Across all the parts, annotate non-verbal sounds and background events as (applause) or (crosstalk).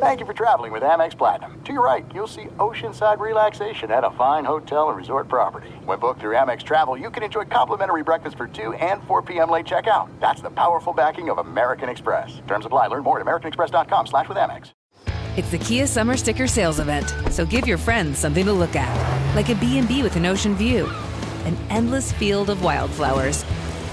Thank you for traveling with Amex Platinum. To your right, you'll see oceanside relaxation at a fine hotel and resort property. When booked through Amex Travel, you can enjoy complimentary breakfast for 2 and 4 p.m. late checkout. That's the powerful backing of American Express. Terms apply. Learn more at americanexpress.com slash with Amex. It's the Kia Summer Sticker Sales Event, so give your friends something to look at. Like a B&B with an ocean view, an endless field of wildflowers,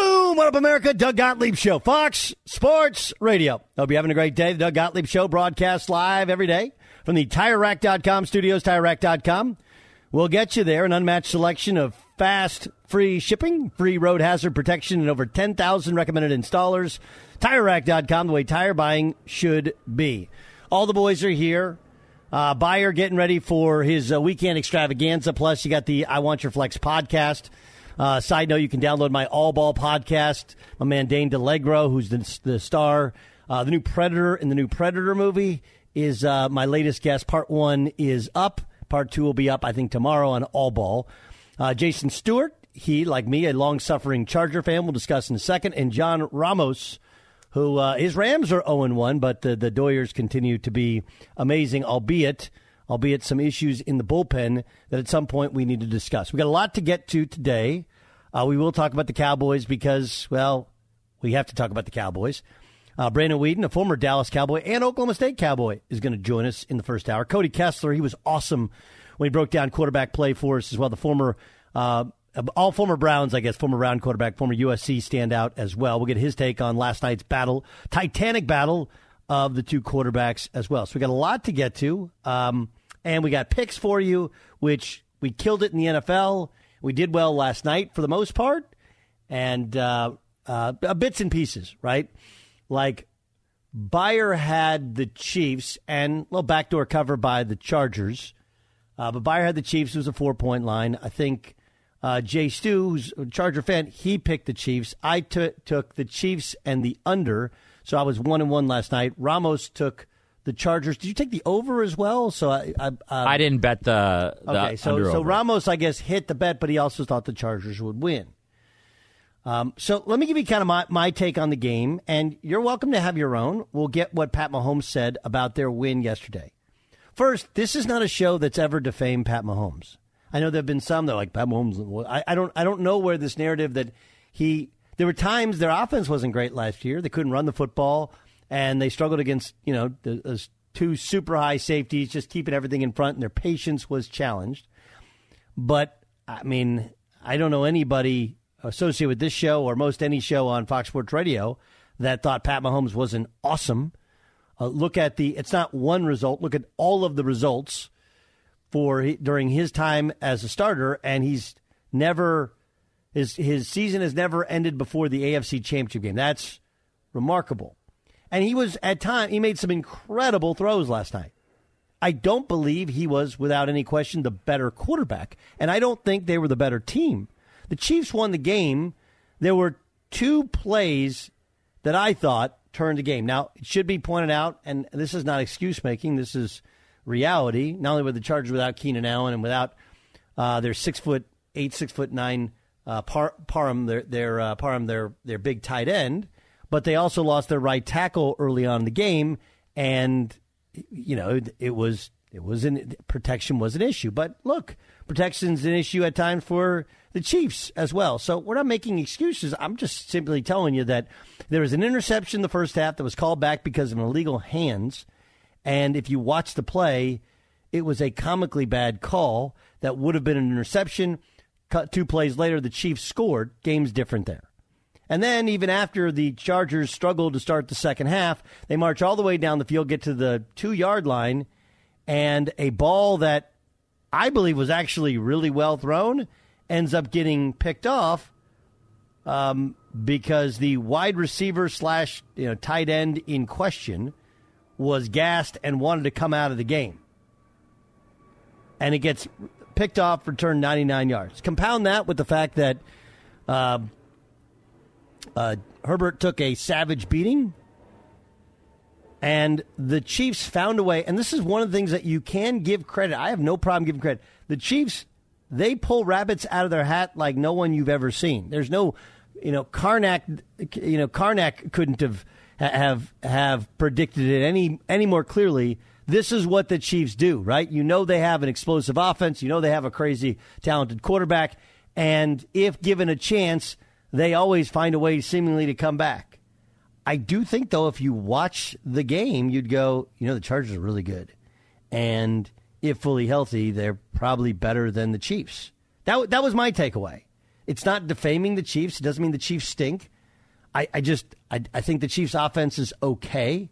Boom! What up, America? Doug Gottlieb Show, Fox Sports Radio. Hope you're having a great day. The Doug Gottlieb Show broadcasts live every day from the TireRack.com studios, TireRack.com. We'll get you there an unmatched selection of fast, free shipping, free road hazard protection, and over 10,000 recommended installers. TireRack.com, the way tire buying should be. All the boys are here. Uh, Beyer getting ready for his uh, weekend extravaganza. Plus, you got the I Want Your Flex podcast. Uh, side note, you can download my All Ball podcast. My man Dane DiLiegro, who's the, the star, uh, the new Predator in the new Predator movie, is uh, my latest guest. Part one is up. Part two will be up, I think, tomorrow on All Ball. Uh, Jason Stewart, he, like me, a long suffering Charger fan, we'll discuss in a second. And John Ramos, who uh, his Rams are 0 1, but the, the Doyers continue to be amazing, albeit albeit some issues in the bullpen that at some point we need to discuss. We got a lot to get to today. Uh, we will talk about the Cowboys because, well, we have to talk about the Cowboys. Uh, Brandon Weeden, a former Dallas Cowboy and Oklahoma State Cowboy, is going to join us in the first hour. Cody Kessler, he was awesome when he broke down quarterback play for us as well. The former, uh, all former Browns, I guess, former Brown quarterback, former USC standout as well. We'll get his take on last night's battle, Titanic battle of the two quarterbacks as well. So we got a lot to get to. Um, and we got picks for you, which we killed it in the NFL. We did well last night for the most part, and uh, uh, bits and pieces, right? Like Beyer had the Chiefs and little backdoor cover by the Chargers. Uh, but Beyer had the Chiefs. It was a four point line. I think uh, Jay Stu, who's a Charger fan, he picked the Chiefs. I t- took the Chiefs and the under. So I was one and one last night. Ramos took the Chargers. Did you take the over as well? So I I, uh, I didn't bet the, the okay. So so over. Ramos, I guess, hit the bet, but he also thought the Chargers would win. Um, so let me give you kind of my, my take on the game, and you're welcome to have your own. We'll get what Pat Mahomes said about their win yesterday. First, this is not a show that's ever defamed Pat Mahomes. I know there have been some that are like Pat Mahomes. I, I don't I don't know where this narrative that he there were times their offense wasn't great last year. They couldn't run the football, and they struggled against you know those two super high safeties, just keeping everything in front, and their patience was challenged. But I mean, I don't know anybody associated with this show or most any show on Fox Sports Radio that thought Pat Mahomes wasn't awesome. Uh, look at the it's not one result. Look at all of the results for during his time as a starter, and he's never his his season has never ended before the AFC Championship game. That's remarkable. And he was at time he made some incredible throws last night. I don't believe he was without any question the better quarterback, and I don't think they were the better team. The Chiefs won the game. There were two plays that I thought turned the game. Now, it should be pointed out, and this is not excuse making, this is reality. Not only with the Chargers without Keenan Allen and without uh, their six foot eight, six foot nine uh, Par- Parham, their their uh, Parham, their their big tight end, but they also lost their right tackle early on in the game, and you know it, was it was an protection was an issue. But look, protection's an issue at times for the Chiefs as well. So we're not making excuses. I'm just simply telling you that there was an interception in the first half that was called back because of an illegal hands. And if you watch the play, it was a comically bad call that would have been an interception. Cut two plays later, the Chiefs scored. Game's different there. And then, even after the Chargers struggled to start the second half, they march all the way down the field, get to the two yard line, and a ball that I believe was actually really well thrown ends up getting picked off um, because the wide receiver slash you know tight end in question was gassed and wanted to come out of the game, and it gets picked off, returned 99 yards. Compound that with the fact that uh, uh, Herbert took a savage beating. And the Chiefs found a way, and this is one of the things that you can give credit. I have no problem giving credit. The Chiefs they pull rabbits out of their hat like no one you've ever seen. There's no, you know, Karnak, you know, Karnak couldn't have have have predicted it any any more clearly. This is what the Chiefs do, right? You know they have an explosive offense. You know they have a crazy talented quarterback, and if given a chance, they always find a way seemingly to come back. I do think though, if you watch the game, you'd go, you know, the Chargers are really good, and if fully healthy, they're probably better than the Chiefs. That that was my takeaway. It's not defaming the Chiefs. It doesn't mean the Chiefs stink. I, I just I, I think the Chiefs' offense is okay.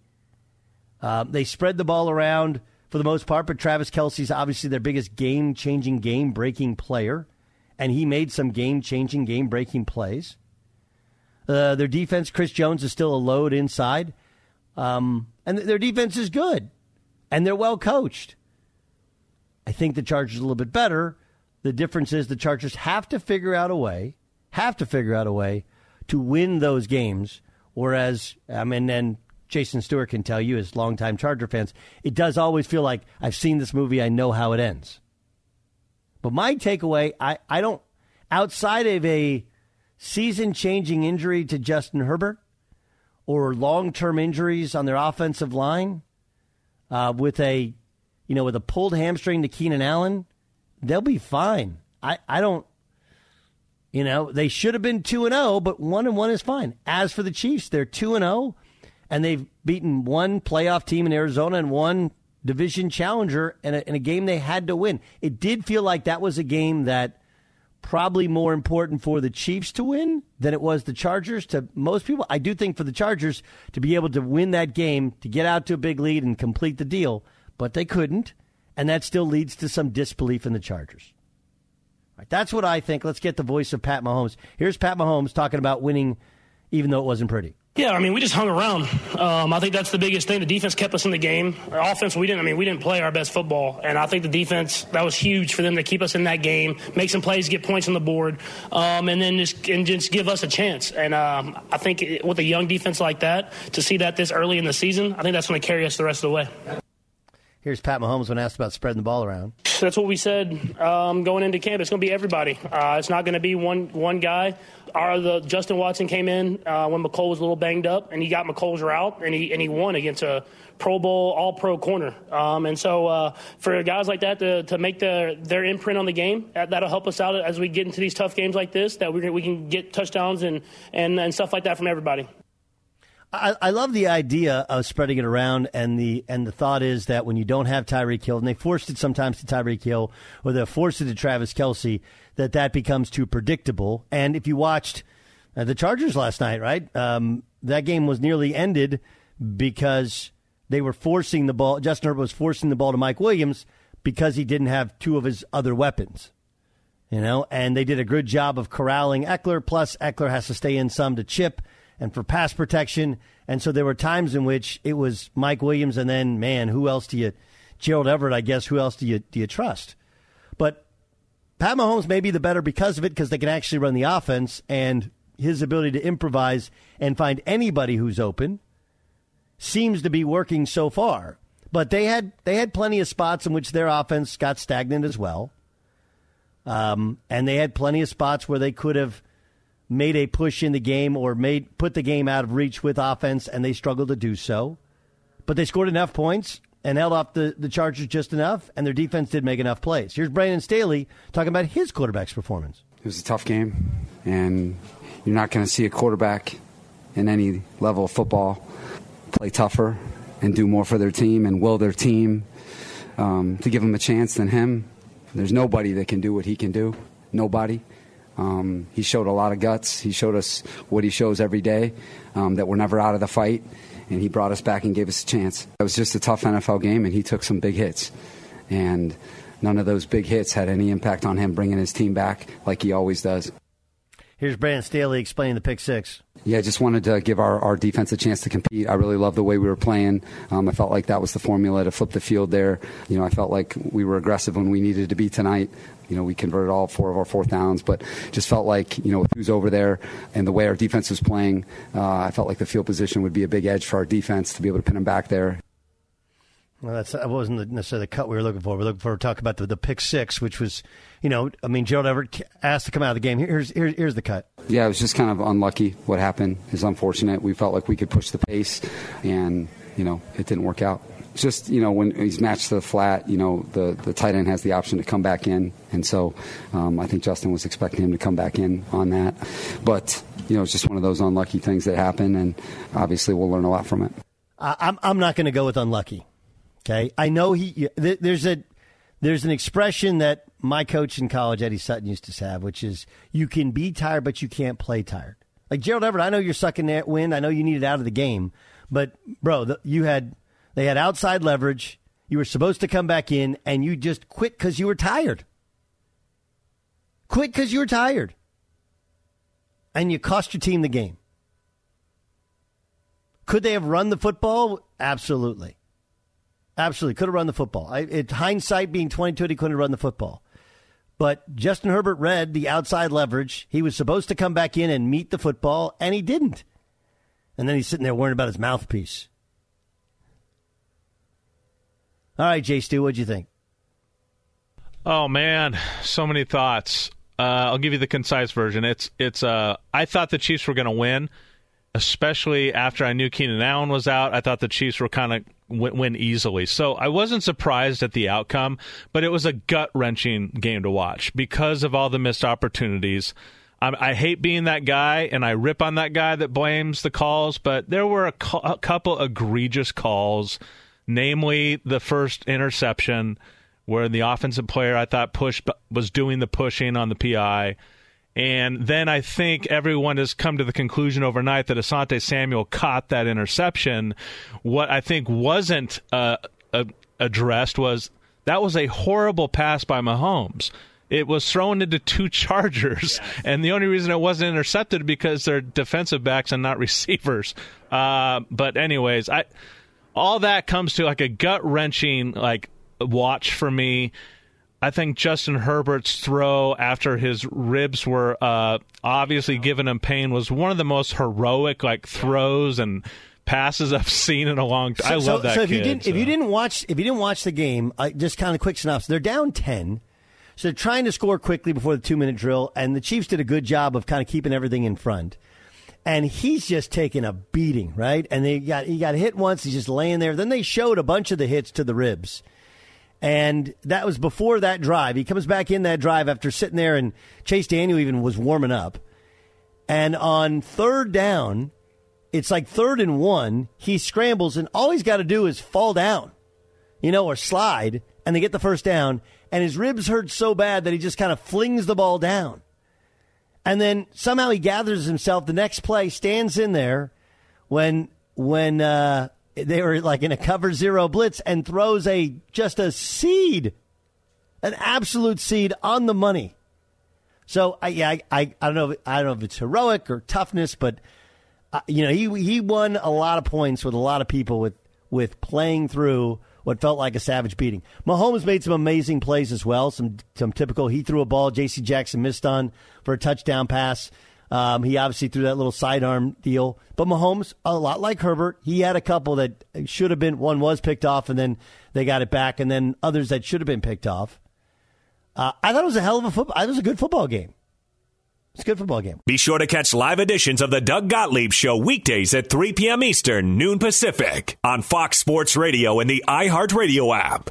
Um, they spread the ball around for the most part, but Travis Kelce's obviously their biggest game changing, game breaking player, and he made some game changing, game breaking plays. Uh, their defense, Chris Jones is still a load inside, um, and their defense is good, and they're well coached. I think the Chargers are a little bit better. The difference is the Chargers have to figure out a way, have to figure out a way to win those games. Whereas, I mean, and Jason Stewart can tell you, as longtime Charger fans, it does always feel like I've seen this movie, I know how it ends. But my takeaway, I, I don't, outside of a season changing injury to Justin Herbert or long term injuries on their offensive line uh, with a you know, with a pulled hamstring to Keenan Allen, they'll be fine. I, I don't, you know, they should have been 2 and 0, but 1 and 1 is fine. As for the Chiefs, they're 2 and 0, and they've beaten one playoff team in Arizona and one division challenger in a, in a game they had to win. It did feel like that was a game that probably more important for the Chiefs to win than it was the Chargers to most people. I do think for the Chargers to be able to win that game, to get out to a big lead and complete the deal – but they couldn't, and that still leads to some disbelief in the Chargers. Right, that's what I think. Let's get the voice of Pat Mahomes. Here's Pat Mahomes talking about winning, even though it wasn't pretty. Yeah, I mean, we just hung around. Um, I think that's the biggest thing. The defense kept us in the game. Our offense, we didn't. I mean, we didn't play our best football, and I think the defense that was huge for them to keep us in that game, make some plays, get points on the board, um, and then just and just give us a chance. And um, I think with a young defense like that, to see that this early in the season, I think that's going to carry us the rest of the way. Here's Pat Mahomes when asked about spreading the ball around. That's what we said um, going into camp. It's going to be everybody. Uh, it's not going to be one one guy. Our the Justin Watson came in uh, when Mecole was a little banged up, and he got Mecole's route, and he and he won against a Pro Bowl All Pro corner. Um, and so uh, for guys like that to, to make their imprint on the game, that, will help us out as we get into these tough games like this. That we we can get touchdowns and and, and stuff like that from everybody. I, I, love the idea of spreading it around, and the and the thought is that when you don't have Tyreek Hill, and they forced it sometimes to Tyreek Hill, or they forced it to Travis Kelce, that that becomes too predictable. And if you watched uh, the Chargers last night, right, um, that game was nearly ended because they were forcing the ball. Justin Herbert was forcing the ball to Mike Williams because he didn't have two of his other weapons. You know, and they did a good job of corralling Ekeler. Plus, Ekeler has to stay in some to chip and for pass protection. And so there were times in which it was Mike Williams, and then man, who else do you? Gerald Everett, I guess. Who else do you do you trust? But Pat Mahomes may be the better because of it, because they can actually run the offense, and his ability to improvise and find anybody who's open seems to be working so far. But they had they had plenty of spots in which their offense got stagnant as well, um, and they had plenty of spots where they could have made a push in the game or made put the game out of reach with offense, and they struggled to do so. But they scored enough points and held off the, the Chargers just enough, and their defense did make enough plays. Here's Brandon Staley talking about his quarterback's performance. It was a tough game, and you're not going to see a quarterback in any level of football play tougher and do more for their team and will their team um, to give them a chance than him. There's nobody that can do what he can do. Nobody. Um, he showed a lot of guts. He showed us what he shows every day um, that we're never out of the fight, and he brought us back and gave us a chance. It was just a tough NFL game, and he took some big hits. And none of those big hits had any impact on him bringing his team back like he always does. Here's Brandon Staley explaining the pick six. Yeah, I just wanted to give our, our defense a chance to compete. I really love the way we were playing. Um, I felt like that was the formula to flip the field there. You know, I felt like we were aggressive when we needed to be tonight. You know, we converted all four of our fourth downs, but just felt like, you know, who's over there and the way our defense was playing, uh, I felt like the field position would be a big edge for our defense to be able to pin them back there. Well, that's that wasn't necessarily the cut we were looking for. We are looking for to talk about the, the pick six, which was, you know, I mean, Gerald Everett asked to come out of the game. Here's here's, here's the cut. Yeah, it was just kind of unlucky. What happened is unfortunate. We felt like we could push the pace, and you know, it didn't work out just you know when he's matched to the flat, you know the the tight end has the option to come back in, and so um, I think Justin was expecting him to come back in on that, but you know it's just one of those unlucky things that happen, and obviously we'll learn a lot from it. I'm I'm not going to go with unlucky. Okay, I know he there's a there's an expression that my coach in college Eddie Sutton used to have, which is you can be tired but you can't play tired. Like Gerald Everett, I know you're sucking that wind. I know you needed out of the game, but bro, the, you had they had outside leverage. You were supposed to come back in, and you just quit because you were tired. Quit because you were tired. And you cost your team the game. Could they have run the football? Absolutely. Absolutely. Could have run the football. I, it, hindsight being 22, he couldn't have run the football. But Justin Herbert read the outside leverage. He was supposed to come back in and meet the football, and he didn't. And then he's sitting there worrying about his mouthpiece. All right, Jay Stu, what'd you think? Oh man, so many thoughts. Uh, I'll give you the concise version. It's it's. Uh, I thought the Chiefs were going to win, especially after I knew Keenan Allen was out. I thought the Chiefs were kind of win, easily. So I wasn't surprised at the outcome, but it was a gut wrenching game to watch because of all the missed opportunities. I, I, hate being that guy, and I rip on that guy that blames the calls, but there were a, a couple egregious calls namely the first interception where the offensive player I thought push was doing the pushing on the PI. And then I think everyone has come to the conclusion overnight that Asante Samuel caught that interception. What I think wasn't uh, uh, addressed was that was a horrible pass by Mahomes. it was thrown into two (laughs) Chargers, yes. and the only reason it wasn't intercepted because they're defensive backs and not (laughs) receivers. Uh, but anyways, I all that comes to like a gut wrenching like watch for me. I think Justin Herbert's throw after his ribs were uh, obviously giving him pain was one of the most heroic like throws and passes I've seen in a long time. I love so, that. So if kid, you didn't, so. if you didn't watch, if you didn't watch the game, I, just kind of quick synopsis. They're down ten, so they're trying to score quickly before the two minute drill, and the Chiefs did a good job of kind of keeping everything in front. And he's just taking a beating, right? And they got he got hit once. He's just laying there. Then they showed a bunch of the hits to the ribs. And that was before that drive. He comes back in that drive after sitting there, and Chase Daniel even was warming up. And on third down, it's like third and one. He scrambles, and all he's got to do is fall down, you know, or slide, and they get the first down. And his ribs hurt so bad that he just kind of flings the ball down. And then somehow he gathers himself. The next play stands in there when when uh, they were like in a cover zero blitz and throws a just a seed, an absolute seed on the money. So I yeah I, I, I don't know if, I don't know if it's heroic or toughness, but uh, you know he he won a lot of points with a lot of people with with playing through what felt like a savage beating. Mahomes made some amazing plays as well. Some some typical. He threw a ball. J.C. Jackson missed on for a touchdown pass. Um, he obviously threw that little sidearm deal. But Mahomes, a lot like Herbert, he had a couple that should have been, one was picked off and then they got it back, and then others that should have been picked off. Uh, I thought it was a hell of a football. It was a good football game. It's a good football game. Be sure to catch live editions of the Doug Gottlieb Show weekdays at 3 p.m. Eastern, noon Pacific, on Fox Sports Radio and the iHeartRadio app.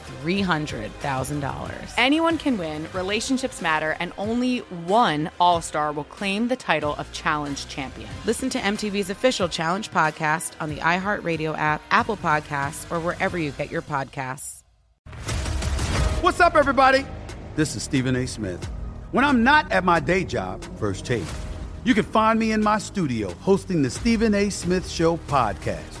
$300,000. Anyone can win, relationships matter, and only one All Star will claim the title of Challenge Champion. Listen to MTV's official Challenge podcast on the iHeartRadio app, Apple Podcasts, or wherever you get your podcasts. What's up, everybody? This is Stephen A. Smith. When I'm not at my day job, First Take you can find me in my studio hosting the Stephen A. Smith Show podcast.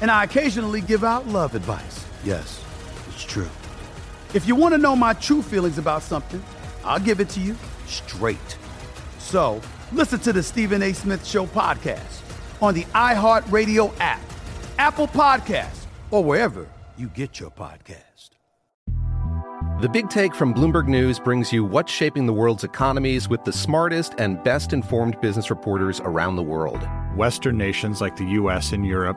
And I occasionally give out love advice. Yes, it's true. If you want to know my true feelings about something, I'll give it to you straight. So listen to the Stephen A. Smith Show podcast on the iHeartRadio app, Apple Podcasts, or wherever you get your podcast. The Big Take from Bloomberg News brings you what's shaping the world's economies with the smartest and best informed business reporters around the world. Western nations like the U.S. and Europe.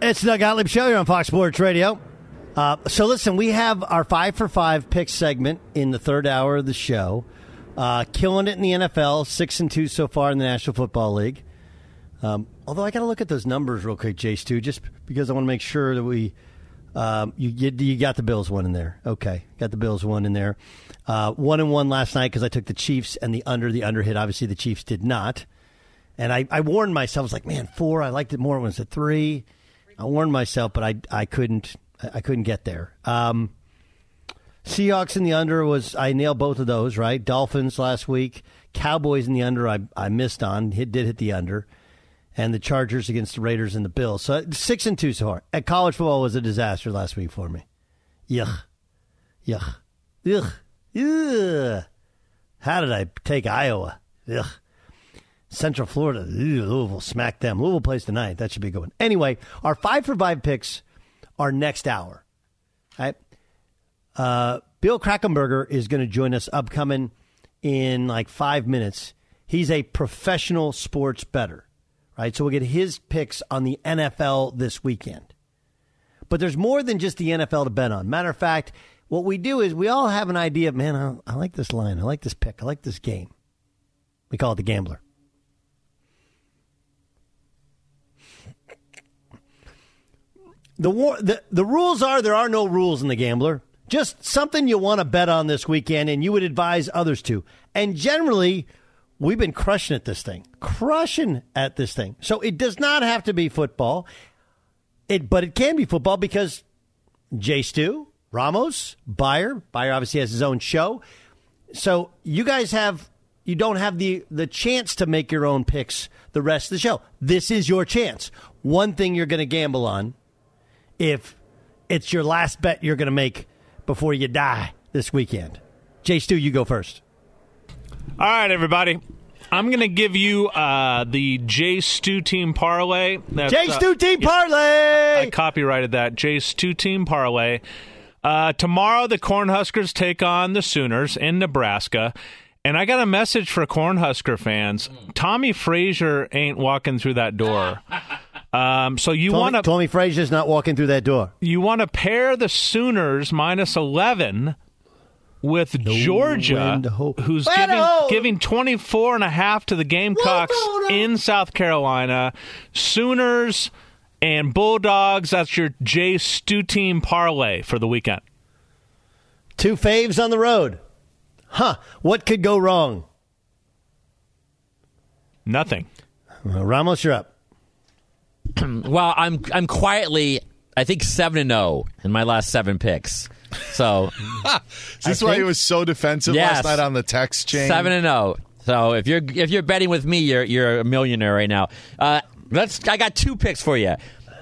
It's the Gottlieb Show here on Fox Sports Radio. Uh, so listen, we have our five for five pick segment in the third hour of the show. Uh, killing it in the NFL, six and two so far in the National Football League. Um, although I got to look at those numbers real quick, Jay Stu, just because I want to make sure that we um, you, you you got the Bills one in there. Okay, got the Bills one in there. Uh, one and one last night because I took the Chiefs and the under. The under hit. Obviously, the Chiefs did not. And I, I warned myself. I was like, man, four. I liked it more when it was at three. I warned myself, but I I couldn't I couldn't get there. Um, Seahawks in the under was I nailed both of those right. Dolphins last week, Cowboys in the under I I missed on. Hit did hit the under, and the Chargers against the Raiders and the Bills. So six and two so far. At college football was a disaster last week for me. Yuck, yuck, yuck, yuck. How did I take Iowa? Ugh. Central Florida, Louisville smack them. Louisville plays tonight. That should be good one. Anyway, our five for five picks are next hour. All right. Uh, Bill Krackomberger is going to join us upcoming in like five minutes. He's a professional sports bettor, right? So we'll get his picks on the NFL this weekend. But there's more than just the NFL to bet on. Matter of fact, what we do is we all have an idea of, man, I, I like this line. I like this pick. I like this game. We call it the gambler. The, war, the the rules are there are no rules in the gambler. Just something you want to bet on this weekend, and you would advise others to. And generally, we've been crushing at this thing, crushing at this thing. So it does not have to be football. It, but it can be football because Jay Stu, Ramos, Beyer, Beyer obviously has his own show. So you guys have you don't have the the chance to make your own picks the rest of the show. This is your chance. One thing you're going to gamble on if it's your last bet you're going to make before you die this weekend. Jay Stu, you go first. All right, everybody. I'm going to give you uh, the J Stu Team Parlay. That's, J Stu uh, Team yeah, Parlay! I copyrighted that. J Stu Team Parlay. Uh, tomorrow, the Cornhuskers take on the Sooners in Nebraska. And I got a message for Cornhusker fans. Tommie Frazier ain't walking through that door. (laughs) Um, so you want to Tommie Frazier's not walking through that door. you want to pair the Sooners minus eleven with Georgia, who's Way giving, to giving 24 and a half to the Gamecocks in South Carolina. Sooners and Bulldogs. That's your J Stu team parlay for the weekend. Two faves on the road. Huh. What could go wrong? Nothing. Uh, Ramos, you're up. (clears throat) well, I'm I'm quietly I think seven and zero in my last seven picks. So (laughs) Is this I why he was so defensive Yes. last night on the text chain? seven and zero. So if you're if you're betting with me, you're you're a millionaire right now. Uh, let's. I got two picks for you.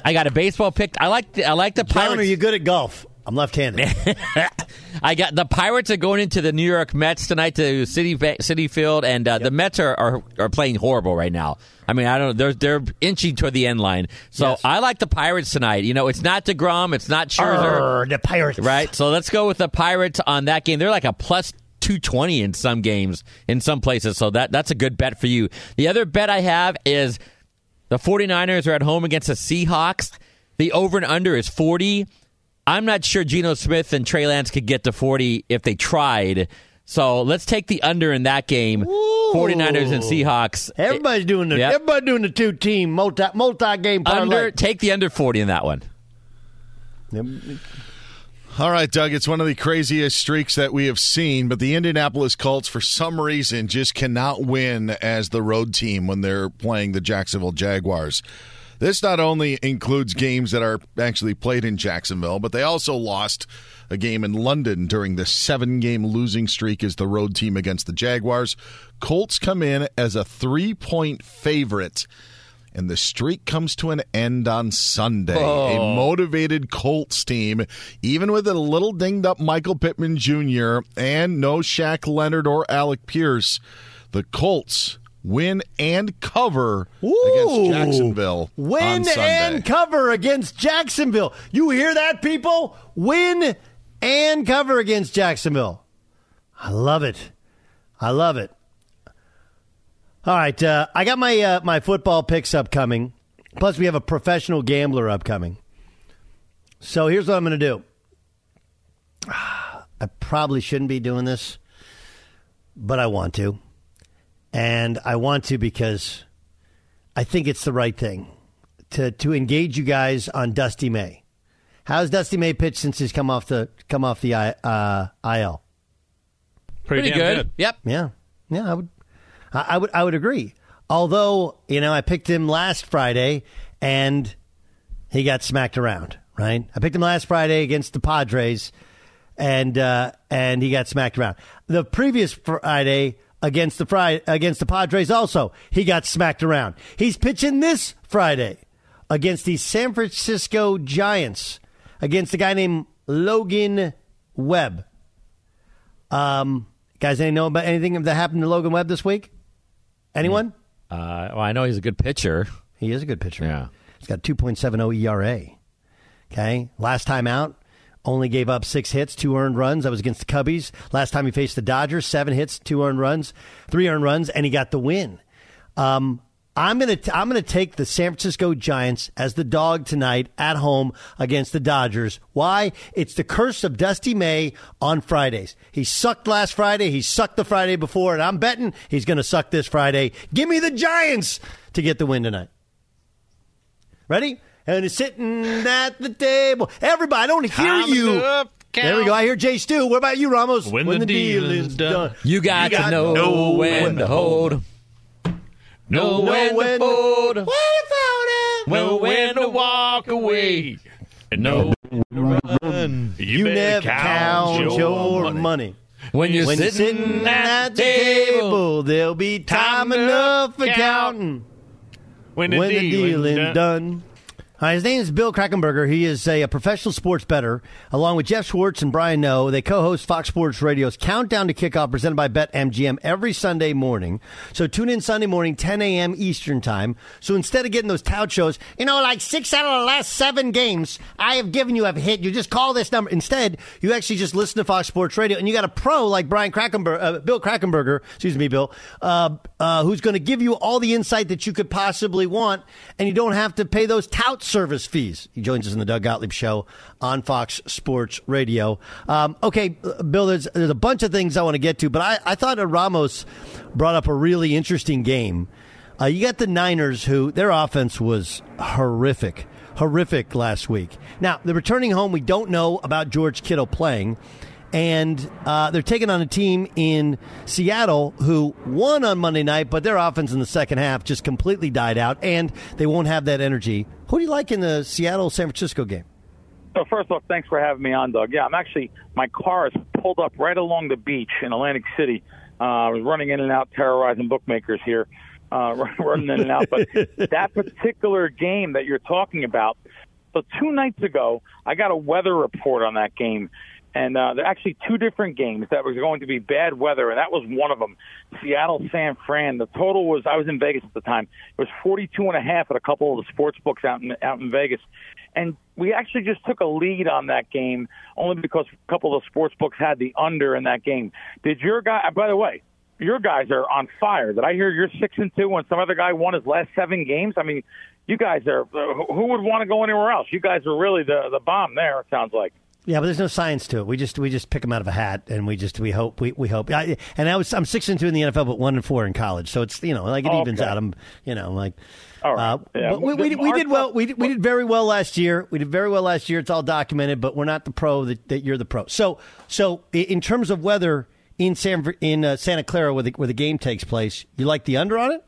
I got a baseball pick. I like the, I like the John, Pirates. are you good at golf? I'm left-handed. (laughs) I got the Pirates are going into the New York Mets tonight to City Citi Field, and uh, the Mets are, are are playing horrible right now. I mean, I don't. They're they're inching toward the end line. So Yes. I like the Pirates tonight. You know, it's not Degrom, it's not Scherzer, Arr, the Pirates. right? So let's go with the Pirates on that game. They're like a plus. 220 in some games in some places so that that's a good bet for you the other bet i have is the 49ers are at home against the seahawks the over and under is 40 I'm not sure Geno Smith and Trey Lance could get to 40 if they tried. So let's take the under in that game. 49ers and Seahawks. Everybody's doing the Yep. everybody doing the two team multi multi game parlay. Under, take the under 40 in that one. All right, Doug, it's one of the craziest streaks that we have seen, but the Indianapolis Colts, for some reason, just cannot win as the road team when they're playing the Jacksonville Jaguars. This not only includes games that are actually played in Jacksonville, but they also lost a game in London during the seven game losing streak as the road team against the Jaguars. Colts come in as a three point favorite. And the streak comes to an end on Sunday. A Oh. motivated Colts team, even with a little dinged up Michael Pittman Jr. and no Shaq Leonard or Alec Pierce, the Colts win and cover against Jacksonville Win and cover against Jacksonville. You hear that, people? Win and cover against Jacksonville. I love it. I love it. All right, uh, I got my uh, my football picks upcoming. Plus, we have a professional gambler upcoming. So here's what I'm going to do. (sighs) I probably shouldn't be doing this, but I want to, and I want to because I think it's the right thing to to engage you guys on Dustin May. How's Dustin May pitched since he's come off the come off the uh, IL? Pretty, damn good. Yep. Yeah, yeah, I would, I, I would, I would agree. Although you know, I picked him last Friday and he got smacked around. Right, I picked him last Friday against the Padres, and uh, and he got smacked around. The previous Friday against the Friday against the Padres, also he got smacked around. He's pitching this Friday against the San Francisco Giants against a guy named Logan Webb. Um, guys, any know about anything that happened to Logan Webb this week? Anyone? Uh, well, I know he's a good pitcher. He is a good pitcher. Yeah. He's got 2.70 ERA. Okay. Last time out, only gave up six hits, two earned runs. That was against the Cubbies. Last time he faced the Dodgers, seven hits, two earned runs, three earned runs, and he got the win. Um, I'm gonna I'm gonna take the San Francisco Giants as the dog tonight at home against the Dodgers. Why? It's the curse of Dustin May on Fridays. He sucked last Friday. He sucked the Friday before, and I'm betting he's gonna suck this Friday. Give me the Giants to get the win tonight. Ready? And he's sitting at the table. Everybody, I don't hear Time you. enough, There we go. I hear Jay Stu. What about you, Ramos? When the deal is done. You got, to know, when to hold. Know when to fold. Know when to walk away. And know when to run. You, better never count, your, money. When you're when sitting, you're sitting at the table, there'll be time, enough for counting When the when the deal is deal is done. done. Hi, his name is Bill Krackomberger. He is a, a professional sports bettor. Along with Jeff Schwartz and Brian Noe, they co-host Fox Sports Radio's Countdown to Kickoff, presented by BetMGM every Sunday morning. So tune in Sunday morning, 10 a.m. Eastern Time. So instead of getting those tout shows, you know, like six out of the last seven games I have given you have hit, you just call this number. Instead, you actually just listen to Fox Sports Radio, and you got a pro like Brian Krackomberger, uh, Bill Krackomberger, excuse me, Bill, uh, uh, who's going to give you all the insight that you could possibly want, and you don't have to pay those tout service fees. He joins us in the Doug Gottlieb Show on Fox Sports Radio. Um, okay, uh, Bill, there's, there's a bunch of things I want to get to, but I, I thought Ramos brought up a really interesting game. Uh, you got the Niners, who their offense was horrific, horrific last week. Now, they're returning home. We don't know about George Kittle playing and uh, they're taking on a team in Seattle who won on Monday night, but their offense in the second half just completely died out, and they won't have that energy. Who do you like in the Seattle San Francisco game? So first off, thanks for having me on, Doug. Yeah, I'm actually my car is pulled up right along the beach in Atlantic City. Uh, I was running in and out, terrorizing bookmakers here, uh, (laughs) running in and out. But (laughs) that particular game that you're talking about, so two nights ago, I got a weather report on that game, and uh, there are actually two different games that were going to be bad weather, and that was one of them. Seattle, San Fran. The total was I was in Vegas at the time. It was 42 and a half at a couple of the sports books out in out in Vegas, and we actually just took a lead on that game only because a couple of the sports books had the under in that game. Did your guy? By the way, your guys are on fire. Did I hear you're six and two when some other guy won his last seven games? I mean, you guys are. Uh, who would want to go anywhere else? You guys are really the the bomb there. It sounds like. Yeah, but there's no science to it. We just we just pick them out of a hat, and we just we hope we, we hope. I, and I was I'm six and two in the NFL, but one and four in college. So it's you know like it Oh, evens okay. out. I'm you know like. All right. Uh, Yeah. but we, we, we did well. We did, we did very well last year. We did very well last year. It's all documented, but we're not the pro that, that you're the pro. So so in terms of weather in San in uh, Santa Clara where the, where the game takes place, you like the under on it?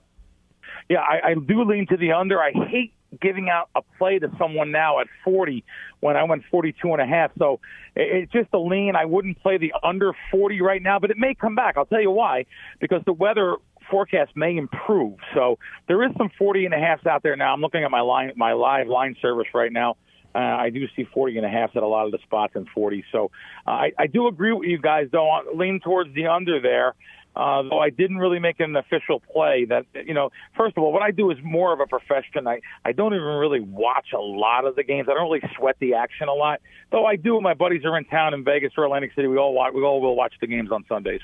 Yeah, I, I do lean to the under. I hate giving out a play to someone now at 40 when I went 42 and a half. So it- it's just a lean. I wouldn't play the under 40 right now, but it may come back. I'll tell you why. Because the weather forecast may improve. So there is some 40 and a halves out there now. I'm looking at my line, my live line service right now. Uh, I do see 40 and a half at a lot of the spots and 40. So uh, I, I do agree with you guys, though. Lean towards the under there. Uh, though I didn't really make an official play. That you know, first of all, what I do is more of a profession. I I don't even really watch a lot of the games. I don't really sweat the action a lot. Though I do. My buddies are in town in Vegas or Atlantic City. We all watch. We all will watch the games on Sundays.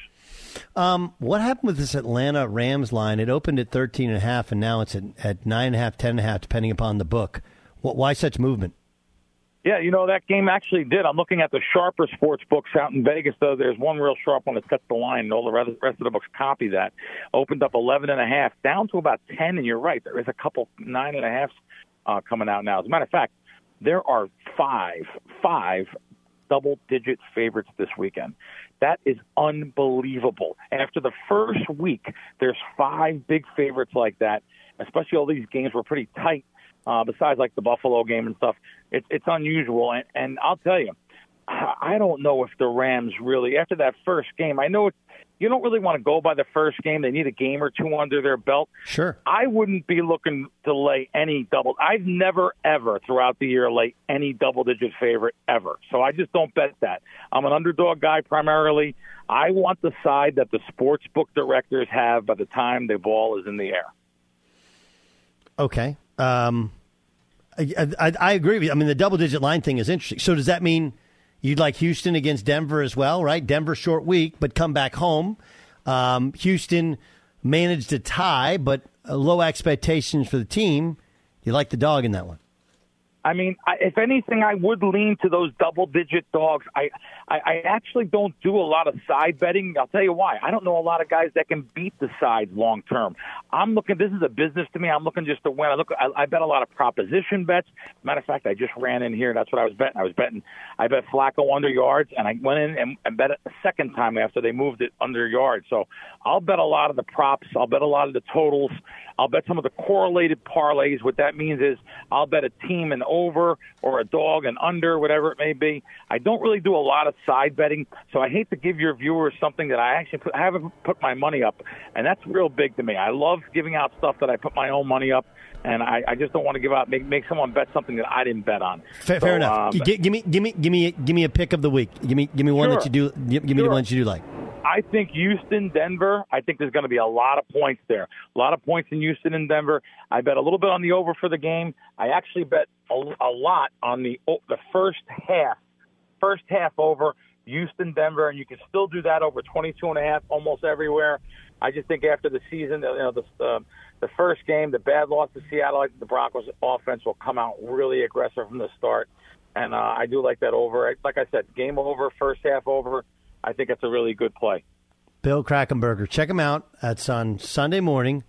Um, what happened with this Atlanta Rams line? It opened at thirteen and and now it's at, at nine and a half, ten and a half, depending upon the book. What, why such movement? Yeah, you know that game actually did. I'm looking at the sharper sports books out in Vegas. Though there's one real sharp one that sets the line, and all the rest of the books copy that. Opened up 11 and a half, down to about 10. And you're right, there is a couple nine and a halfs uh, coming out now. As a matter of fact, there are five five double digit favorites this weekend. That is unbelievable. After the first week, there's five big favorites like that. Especially all these games were pretty tight. Uh, besides like the Buffalo game and stuff, it's it's unusual. And, and I'll tell you, I don't know if the Rams really after that first game. I know it, you don't really want to go by the first game. They need a game or two under their belt. Sure. I wouldn't be looking to lay any double. I've never ever throughout the year lay any double digit favorite ever. So I just don't bet that. I'm an underdog guy primarily. I want the side that the sports book directors have by the time the ball is in the air. Okay. Um, I, I, I agree with you. I mean, the double digit line thing is interesting. So does that mean you'd like Houston against Denver as well, right? Denver short week, but come back home. Um, Houston managed to tie, but uh, low expectations for the team. You like the dog in that one? I mean, I, if anything, I would lean to those double-digit dogs. I, I, I actually don't do a lot of side betting. I'll tell you why. I don't know a lot of guys that can beat the sides long term. I'm looking. This is a business to me. I'm looking just to win. I look. I, I bet a lot of proposition bets. Matter of fact, I just ran in here. That's what I was betting. I was betting. I bet Flacco under yards, and I went in and, and bet it a second time after they moved it under yards. So I'll bet a lot of the props. I'll bet a lot of the totals. I'll bet some of the correlated parlays. What that means is I'll bet a team an over or a dog and under, whatever it may be. I don't really do a lot of side betting, so I hate to give your viewers something that I actually put, I haven't put my money up, and that's real big to me. I love giving out stuff that I put my own money up, and I, I just don't want to give out make make someone bet something that I didn't bet on. Fair, So, fair enough. um, Gi- give me, give me, give me, give me a pick of the week. Give me, give me one that you do. Give, give me the Sure. ones you do like. I think Houston, Denver. I think there's going to be a lot of points there. A lot of points in Houston and Denver. I bet a little bit on the over for the game. I actually bet a, a lot on the the first half, first half over Houston, Denver, and you can still do that over 22 and a half almost everywhere. I just think after the season, you know, the uh, the first game, the bad loss to Seattle, I think the Broncos offense will come out really aggressive from the start, and uh, I do like that over. Like I said, game over, first half over. I think it's a really good play. Bill Krackomberger. Check him out. That's on Sunday morning,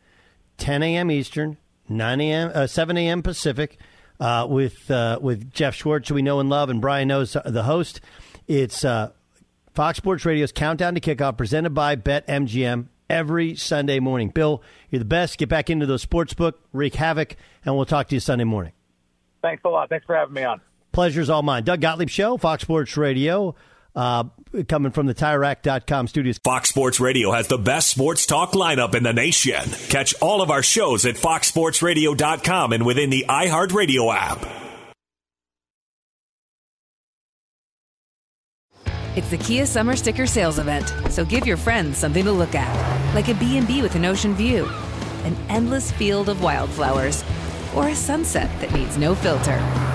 10 a.m. Eastern, 9 a.m. Uh, 7 a.m. Pacific, uh, with uh, with Jeff Schwartz, who we know and love, and Brian knows the host. It's uh, Fox Sports Radio's Countdown to Kickoff, presented by BetMGM every Sunday morning. Bill, you're the best. Get back into the sports book, wreak havoc, and we'll talk to you Sunday morning. Thanks a lot. Thanks for having me on. Pleasure's all mine. Doug Gottlieb Show, Fox Sports Radio, uh, coming from the TireRack.com studios. Fox Sports Radio has the best sports talk lineup in the nation. Catch all of our shows at foxsportsradio.com and within the iHeartRadio app. It's the Kia Summer Sticker Sales Event, so give your friends something to look at, like a B&B with an ocean view, an endless field of wildflowers, or a sunset that needs no filter.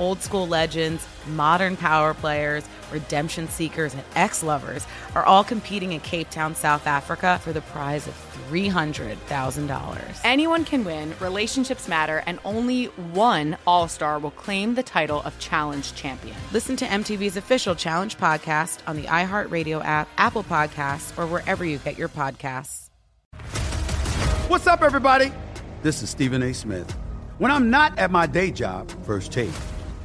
Old school legends, modern power players, redemption seekers, and ex lovers are all competing in Cape Town, South Africa for the prize of $300,000. Anyone can win, relationships matter, and only one All Star will claim the title of Challenge Champion. Listen to MTV's official Challenge podcast on the iHeartRadio app, Apple Podcasts, or wherever you get your podcasts. What's up, everybody? This is Stephen A. Smith. When I'm not at my day job, First Take,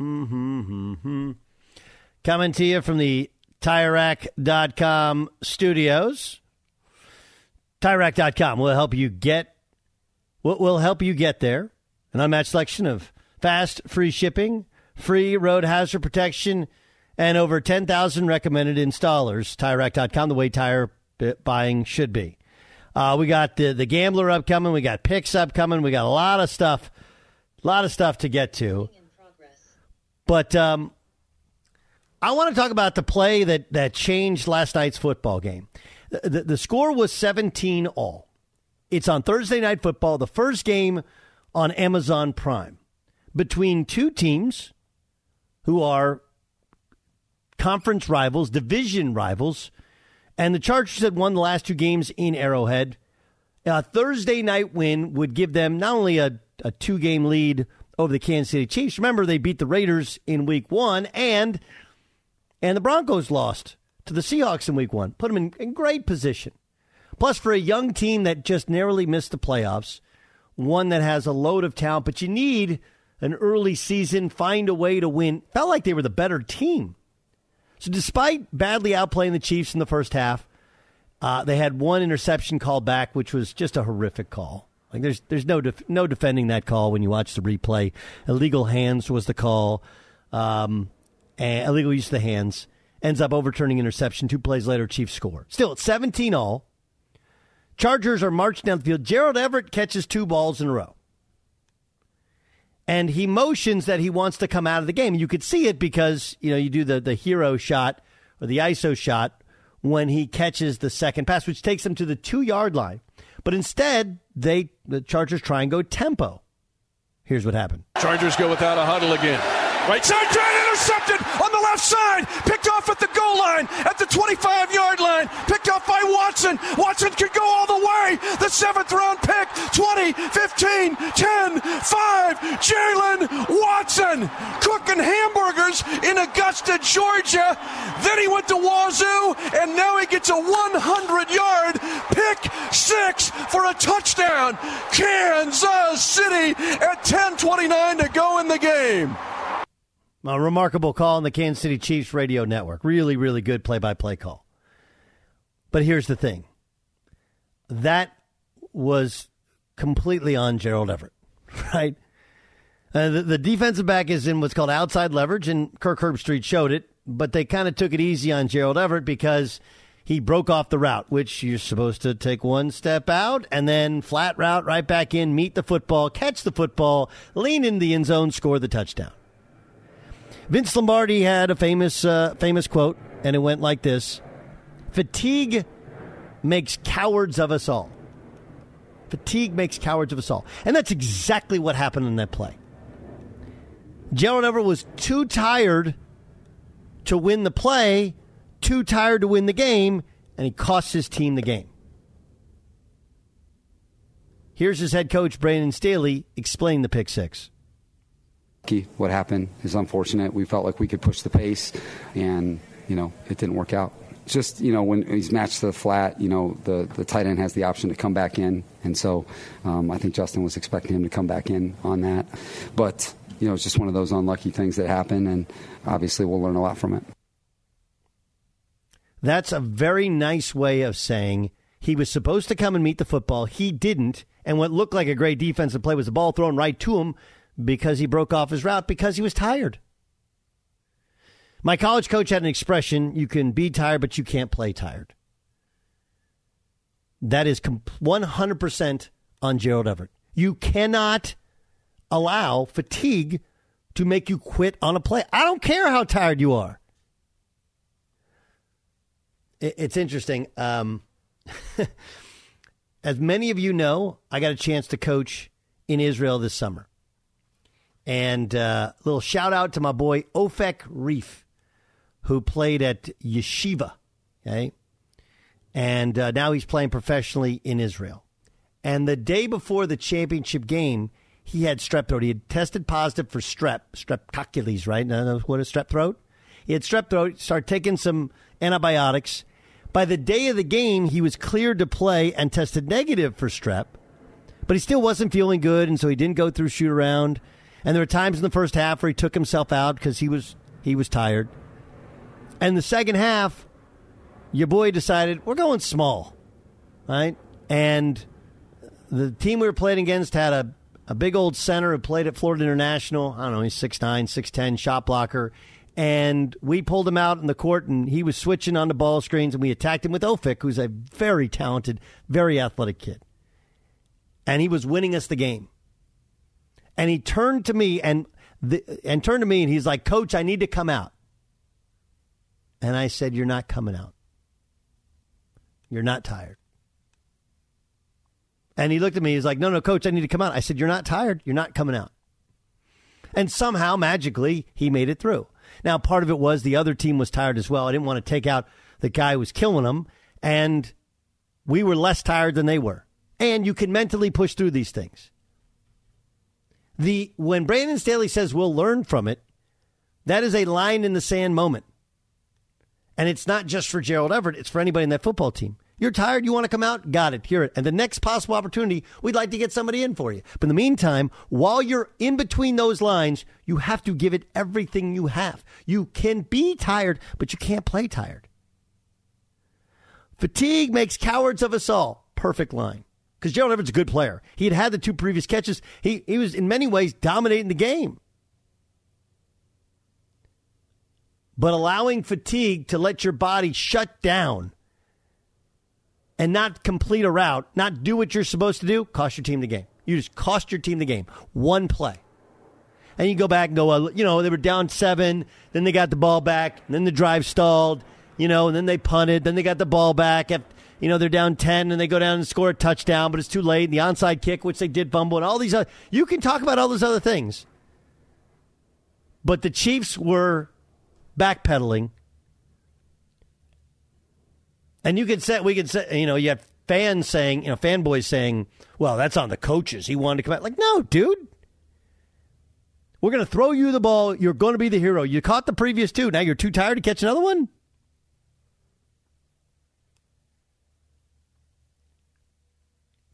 Mm-hmm, Coming to you from the TireRack.com studios. TireRack.com will help you get what will help you get there. An unmatched selection of fast, free shipping, free road hazard protection, and over 10,000 recommended installers. TireRack.com, the way tire buying should be. Uh, we got the the gambler upcoming. We got picks upcoming. We got a lot of stuff, a lot of stuff to get to. But um, I want to talk about the play that that changed last night's football game. The, the, the score was seventeen all. It's on Thursday night football, the first game on Amazon Prime between two teams who are conference rivals, division rivals. And the Chargers had won the last two games in Arrowhead. A Thursday night win would give them not only a, a two game lead over the Kansas City Chiefs. Remember, they beat the Raiders in week one, and and the Broncos lost to the Seahawks in week one. Put them in, in great position. Plus, for a young team that just narrowly missed the playoffs, one that has a load of talent, but you need an early season, find a way to win. Felt like they were the better team. So, despite badly outplaying the Chiefs in the first half, uh, they had one interception called back, which was just a horrific call. Like there's there's no def- no defending that call when you watch the replay. Illegal hands was the call. Um, illegal use of the hands ends up overturning interception. Two plays later, Chiefs score. Still, it's 17 all. Chargers are marched down the field. Gerald Everett catches two balls in a row. And he motions that he wants to come out of the game. You could see it because, you know, you do the, the hero shot or the ISO shot when he catches the second pass, which takes him to the two yard line. But instead, they the Chargers try and go tempo. Here's what happened. Chargers go without a huddle again. Right side, trying on the left side. Picked off at the goal line, at the 25 yard line. Picked off by Watson. Watson could go all the way. The seventh round pick 20, 15, 10, 5. Jaylen Watson cooking hamburgers in Augusta, Georgia. Then he went to Wazzu, and now he gets a 100 yard pick six for a touchdown. Kansas City at 10:29 to go in the game. A remarkable call on the Kansas City Chiefs radio network. Really, really good play by play call. But here's the thing that was completely on Gerald Everett, (laughs) right? Uh, the, the, defensive back is in what's called outside leverage, and Kirk Herbstreit showed it, but they kind of took it easy on Gerald Everett because he broke off the route, which you're supposed to take one step out and then flat route right back in, meet the football, catch the football, lean in the end zone, score the touchdown. Vince Lombardi had a famous uh, famous quote, and it went like this: "Fatigue makes cowards of us all." Fatigue makes cowards of us all, and that's exactly what happened in that play. Gerald Everett was too tired to win the play, too tired to win the game, and he cost his team the game. Here's his head coach, Brandon Staley, explain the pick six. What happened is unfortunate. We felt like we could push the pace, and you know it didn't work out. Just you know when he's matched to the flat, you know the the tight end has the option to come back in, and so um, I think Justin was expecting him to come back in on that, but you know it's just one of those unlucky things that happen, and obviously we'll learn a lot from it. That's a very nice way of saying he was supposed to come and meet the football. He didn't, and what looked like a great defensive play was the ball thrown right to him because he broke off his route because he was tired. My college coach had an expression you can be tired, but you can't play tired. That is 100% on Gerald Everett. You cannot allow fatigue to make you quit on a play. I don't care how tired you are. It's interesting. Um, (laughs) as many of you know, I got a chance to coach in Israel this summer. And a uh, little shout out to my boy Ofek Reef, who played at Yeshiva. Okay. And uh, now he's playing professionally in Israel. And the day before the championship game, he had strep throat. He had tested positive for strep, streptococcus, right? Know what is strep throat? He had strep throat, started taking some antibiotics. By the day of the game, he was cleared to play and tested negative for strep, but he still wasn't feeling good, and so he didn't go through shoot around. And there were times in the first half where he took himself out because he was he was tired. And the second half, your boy decided we're going small, right? And the team we were playing against had a, a big old center who played at Florida International. I don't know, he's 6'9", 6'10", shot blocker. And we pulled him out in the court, and he was switching on the ball screens, and we attacked him with Ofek, who's a very talented, very athletic kid. And he was winning us the game and he turned to me and the, and turned to me and he's like, "Coach, I need to come out." And I said, "You're not coming out. You're not tired." And he looked at me. He's like, "No, no, coach, I need to come out." I said, "You're not tired. You're not coming out." And somehow, magically, he made it through. Now, part of it was the other team was tired as well. I didn't want to take out the guy who was killing them, and we were less tired than they were. And you can mentally push through these things the when Brandon Staley says we'll learn from it, that is a line in the sand moment. And it's not just for Gerald Everett, it's for anybody in that football team. You're tired, you want to come out? Got it. Hear it. And the next possible opportunity, we'd like to get somebody in for you. But in the meantime, while you're in between those lines, you have to give it everything you have. You can be tired, but you can't play tired. Fatigue makes cowards of us all. Perfect line. Because Gerald Everett's a good player. He had had the two previous catches. He, he was, in many ways, dominating the game. But allowing fatigue to let your body shut down and not complete a route, not do what you're supposed to do, cost your team the game. You just cost your team the game. One play. And you go back and go, you know, they were down seven, then they got the ball back, then the drive stalled, you know, and then they punted, then they got the ball back. At, you know, they're down 10 and they go down and score a touchdown, but it's too late. And the onside kick, which they did fumble, and all these other. You can talk about all those other things. But the Chiefs were backpedaling. And you could say, we could say, you know, you have fans saying, you know, fanboys saying, well, that's on the coaches. He wanted to come out. Like, no, dude. We're going to throw you the ball. You're going to be the hero. You caught the previous two. Now you're too tired to catch another one?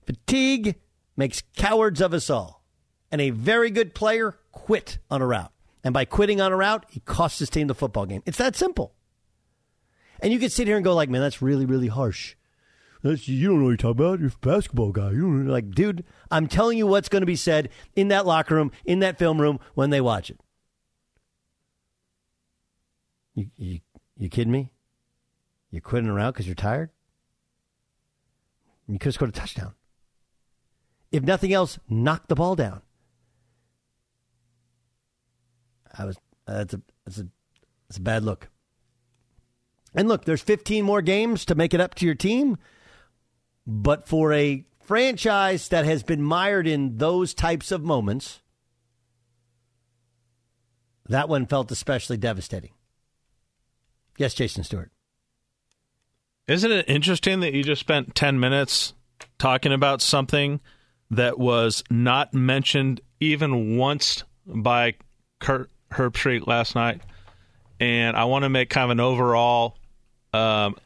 Fatigue makes cowards of us all. And a very good player quit on a route. And by quitting on a route, he costs his team the football game. It's that simple. And you can sit here and go like, man, that's really, really harsh. That's, you don't know what you're talking about. You're a basketball guy. You don't, like, dude, I'm telling you what's going to be said in that locker room, in that film room when they watch it. You, you, you kidding me? You're quitting a route because you're tired? You could have scored a touchdown. If nothing else, knock the ball down. I was uh, that's a that's a that's a bad look. And look, there's 15 more games to make it up to your team, but for a franchise that has been mired in those types of moments, that one felt especially devastating. Yes, Jason Stewart. Isn't it interesting that you just spent 10 minutes talking about something that was not mentioned even once by Kirk Herbstreit last night? And I want to make kind of an overall um,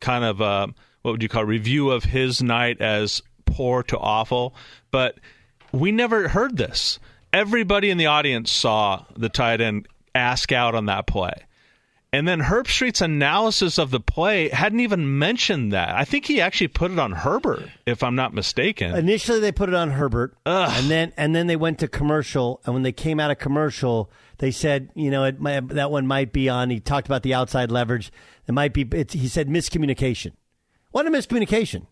kind of uh, what would you call review of his night as poor to awful. But we never heard this. Everybody in the audience saw the tight end ask out on that play. And then Herbstreit's analysis of the play hadn't even mentioned that. I think he actually put it on Herbert, if I'm not mistaken. Initially, they put it on Herbert, Ugh. and then and then they went to commercial. And when they came out of commercial, they said, you know, it might, that one might be on. He talked about the outside leverage. It might be. he said miscommunication. What a miscommunication!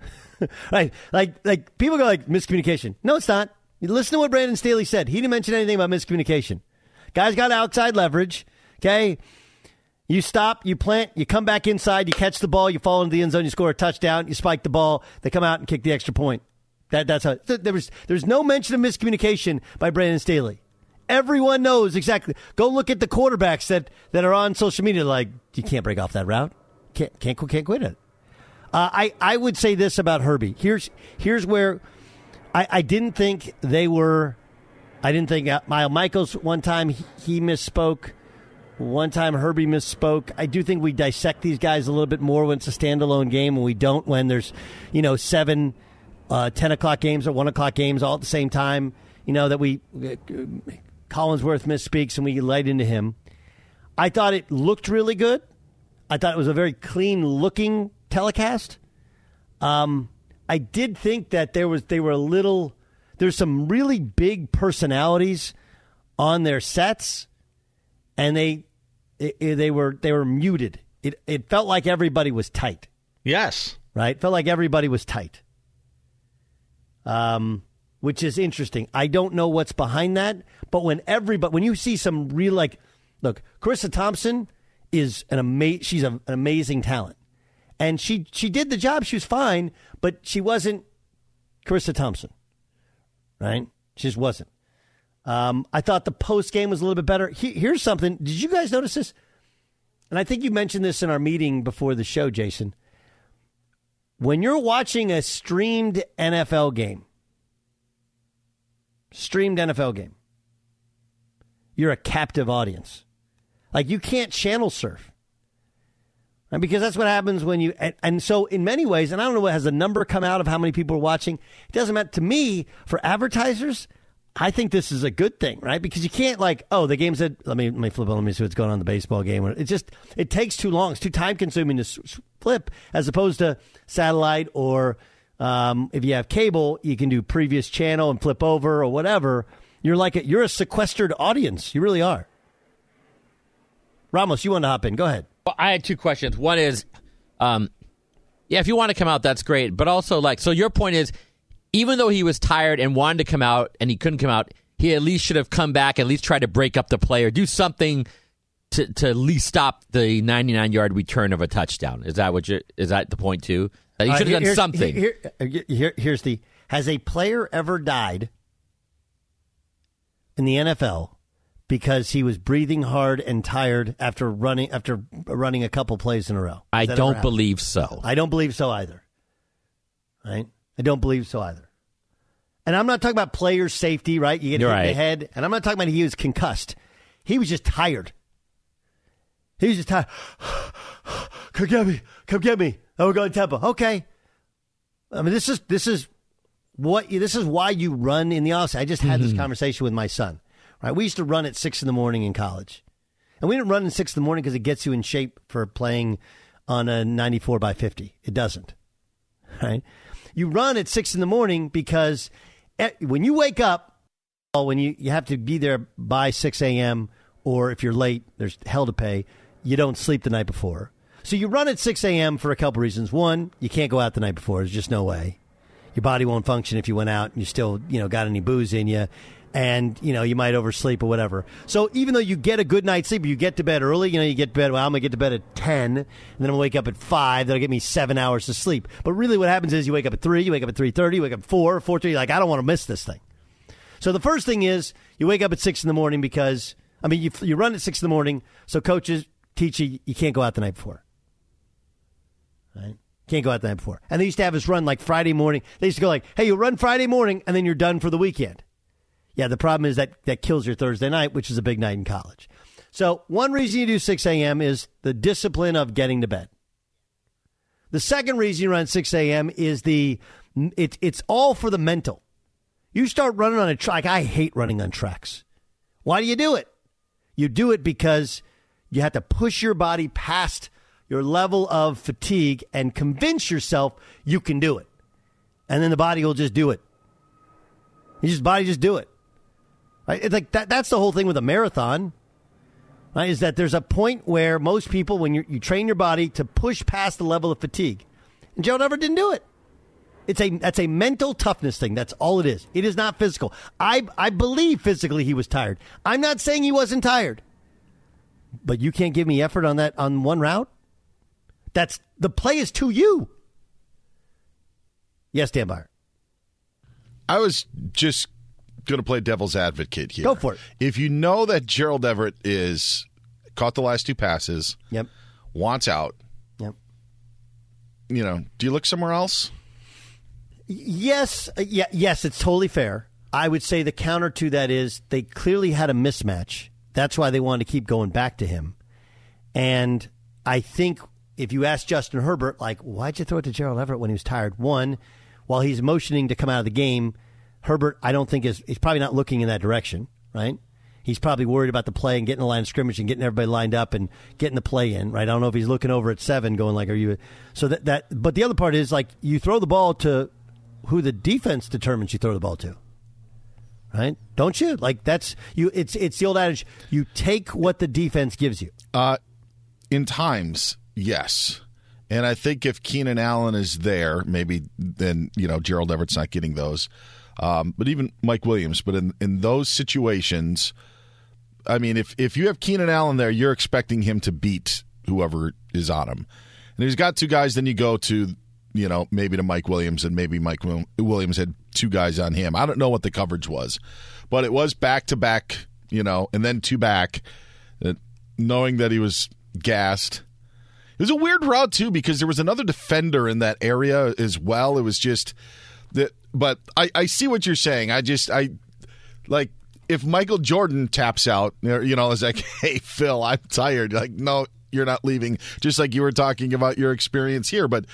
(laughs) right, like like people go like miscommunication. No, it's not. You listen to what Brandon Staley said. He didn't mention anything about miscommunication. Guys got outside leverage. Okay. You stop, you plant, you come back inside, you catch the ball, you fall into the end zone, you score a touchdown, you spike the ball, they come out and kick the extra point. That, that's how there was. There's no mention of miscommunication by Brandon Staley. Everyone knows exactly. Go look at the quarterbacks that, that are on social media. Like you can't break off that route. Can't can't can't quit it. Uh, I I would say this about Herbie. Here's here's where I, I didn't think they were. I didn't think uh, Miles Michaels one time he, he misspoke. One time Herbie misspoke. I do think we dissect these guys a little bit more when it's a standalone game, and we don't when there's, you know, seven, uh, ten o'clock games or one o'clock games all at the same time. You know that we uh, Collinsworth misspeaks and we light into him. I thought it looked really good. I thought it was a very clean looking telecast. Um, I did think that there was they were a little. There's some really big personalities on their sets, and they it, it, they were they were muted. It it felt like everybody was tight. Yes, right. Felt like everybody was tight. Um, which is interesting. I don't know what's behind that, but when everybody when you see some real like, look, Charissa Thompson is an amazing. she's a, an amazing talent, and she she did the job. She was fine, but she wasn't Charissa Thompson, right? She just wasn't. Um, I thought the post game was a little bit better. He, here's something. Did you guys notice this? And I think you mentioned this in our meeting before the show, Jason. When you're watching a streamed NFL game, streamed NFL game, you're a captive audience. Like you can't channel surf. Because that's what happens when you, and, and so in many ways, and I don't know what has a number come out of how many people are watching. It doesn't matter to me for advertisers. I think this is a good thing, right? Because you can't like, oh, the game's at. Let me let me flip. Let me see what's going on in the baseball game. It just it takes too long. It's too time consuming to flip, as opposed to satellite or um, if you have cable, you can do previous channel and flip over or whatever. You're like a, you're a sequestered audience. You really are. Ramos, you want to hop in? Go ahead. Well, I had two questions. One is, um, yeah, if you want to come out, that's great. But also, like, so your point is, even though he was tired and wanted to come out and he couldn't come out, he at least should have come back, at least tried to break up the play or do something to to at least stop the 99 yard return of a touchdown. Is that what you? Is that the point too? That he Uh, should have here- done something. Here, here- here- here's the Has a player ever died in the NFL because he was breathing hard and tired after running after running a couple plays in a row? I Has ever don't believe so. I don't believe so either. Right? I don't believe so either. And I'm not talking about player safety, right? You get hit in the head, and I'm not talking about he was concussed. He was just tired. He was just tired. (sighs) come get me. Come get me. Oh, we're going to tempo. Okay. I mean, this is this is what this is why you run in the office. I just had this hmm. conversation with my son. Right, we used to run at six in the morning in college, and we didn't run at six in the morning because it gets you in shape for playing on a ninety-four by fifty. It doesn't. Right, you run at six in the morning because eh, when you wake up, when you you have to be there by six a.m. or if you're late, there's hell to pay. You don't sleep the night before. So you run at 6 a.m. for a couple reasons. One, you can't go out the night before. There's just no way. Your body won't function if you went out and you still, you know, got any booze in you. And, you know, you might oversleep or whatever. So even though you get a good night's sleep, you get to bed early, you know, you get bed, well, I'm to get to bed at 10, and then I'm to wake up at 5. That'll get me seven hours of sleep. But really what happens is you wake up at 3, you wake up at 3.30, you wake up at 4, 4.30, like, I don't want to miss this thing. So the first thing is you wake up at 6 in the morning because, I mean, you, you run at 6 in the morning, so coaches teach you you can't go out the night before. Right? Can't go out the night before. And they used to have us run like Friday morning. They used to go like, hey, you run Friday morning and then you're done for the weekend. Yeah, the problem is that that kills your Thursday night, which is a big night in college. So one reason you do 6 a.m. is the discipline of getting to bed. The second reason you run 6 a.m. is the it, it's all for the mental. You start running on a track. I hate running on tracks. Why do you do it? You do it because you have to push your body past your level of fatigue and convince yourself you can do it. And then the body will just do it. You just body just do it. Like that that's the whole thing with a marathon. Right? Is that there's a point where most people when you you train your body to push past the level of fatigue. And Joe never didn't do it. It's a that's a mental toughness thing. That's all it is. It is not physical. I I believe physically he was tired. I'm not saying he wasn't tired. But you can't give me effort on that on one route? That's the play is to you. Yes, Dan Beyer. I was just going to play devil's advocate here. Go for it. If you know that Gerald Everett is caught the last two passes, yep, wants out, yep, you know, do you look somewhere else? Yes, uh, yeah, yes, it's totally fair. I would say the counter to that is they clearly had a mismatch. That's why they wanted to keep going back to him. And I think if you ask Justin Herbert, like, why'd you throw it to Gerald Everett when he was tired? One, while he's motioning to come out of the game, Herbert, I don't think is he's probably not looking in that direction, right? He's probably worried about the play and getting the line of scrimmage and getting everybody lined up and getting the play in, right? I don't know if he's looking over at seven, going like, "Are you?" So that that. But the other part is like you throw the ball to who the defense determines you throw the ball to, right? Don't you? Like that's you. It's it's the old adage: you take what the defense gives you. Uh, in times, yes. And I think if Keenan Allen is there, maybe then you know Gerald Everett's not getting those. Um, but even Mike Williams. But in in those situations, I mean, if if you have Keenan Allen there, you're expecting him to beat whoever is on him. And he's got two guys. Then you go to you know maybe to Mike Williams, and maybe Mike Williams had two guys on him. I don't know what the coverage was, but it was back to back. You know, and then two back, uh, knowing that he was gassed. It was a weird route too because there was another defender in that area as well. It was just that, but I, I see what you're saying. I just I like if Michael Jordan taps out, you know, it's like, (laughs) hey Phil, I'm tired. Like, no, you're not leaving. Just like you were talking about your experience here, but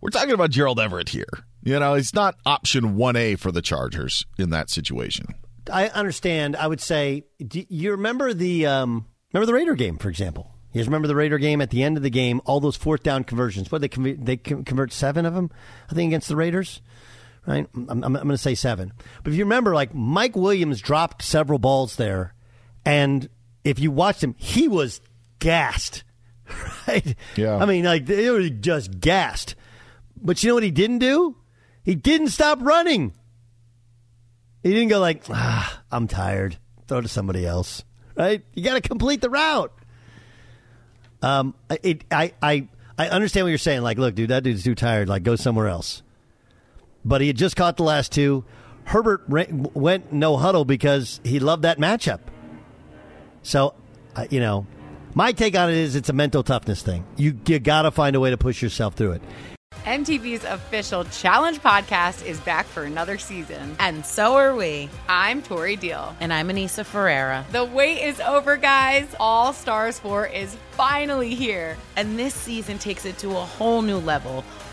we're talking about Gerald Everett here. You know, it's not option one A for the Chargers in that situation. I understand. I would say, do you remember the um, remember the Raider game, for example? You guys remember the Raider game at the end of the game? All those fourth down conversions. What they they convert seven of them, I think, against the Raiders. Right? I'm, I'm, I'm going to say seven. But if you remember, like Mike Williams dropped several balls there, and if you watched him, he was gassed. (laughs) Right? Yeah. I mean, like it was just gassed. But you know what he didn't do? He didn't stop running. He didn't go like, ah, I'm tired. Throw to somebody else. Right? You got to complete the route. Um, it, I, I, I understand what you're saying. Like, look, dude, that dude's too tired. Like, go somewhere else. But he had just caught the last two. Herbert ra- went no huddle because he loved that matchup. So, uh, you know, my take on it is it's a mental toughness thing. You you got to find a way to push yourself through it. MTV's official Challenge podcast is back for another season. And so are we. I'm Tori Deal. And I'm Aneesa Ferreira. The wait is over, guys. All Stars 4 is finally here. And this season takes it to a whole new level.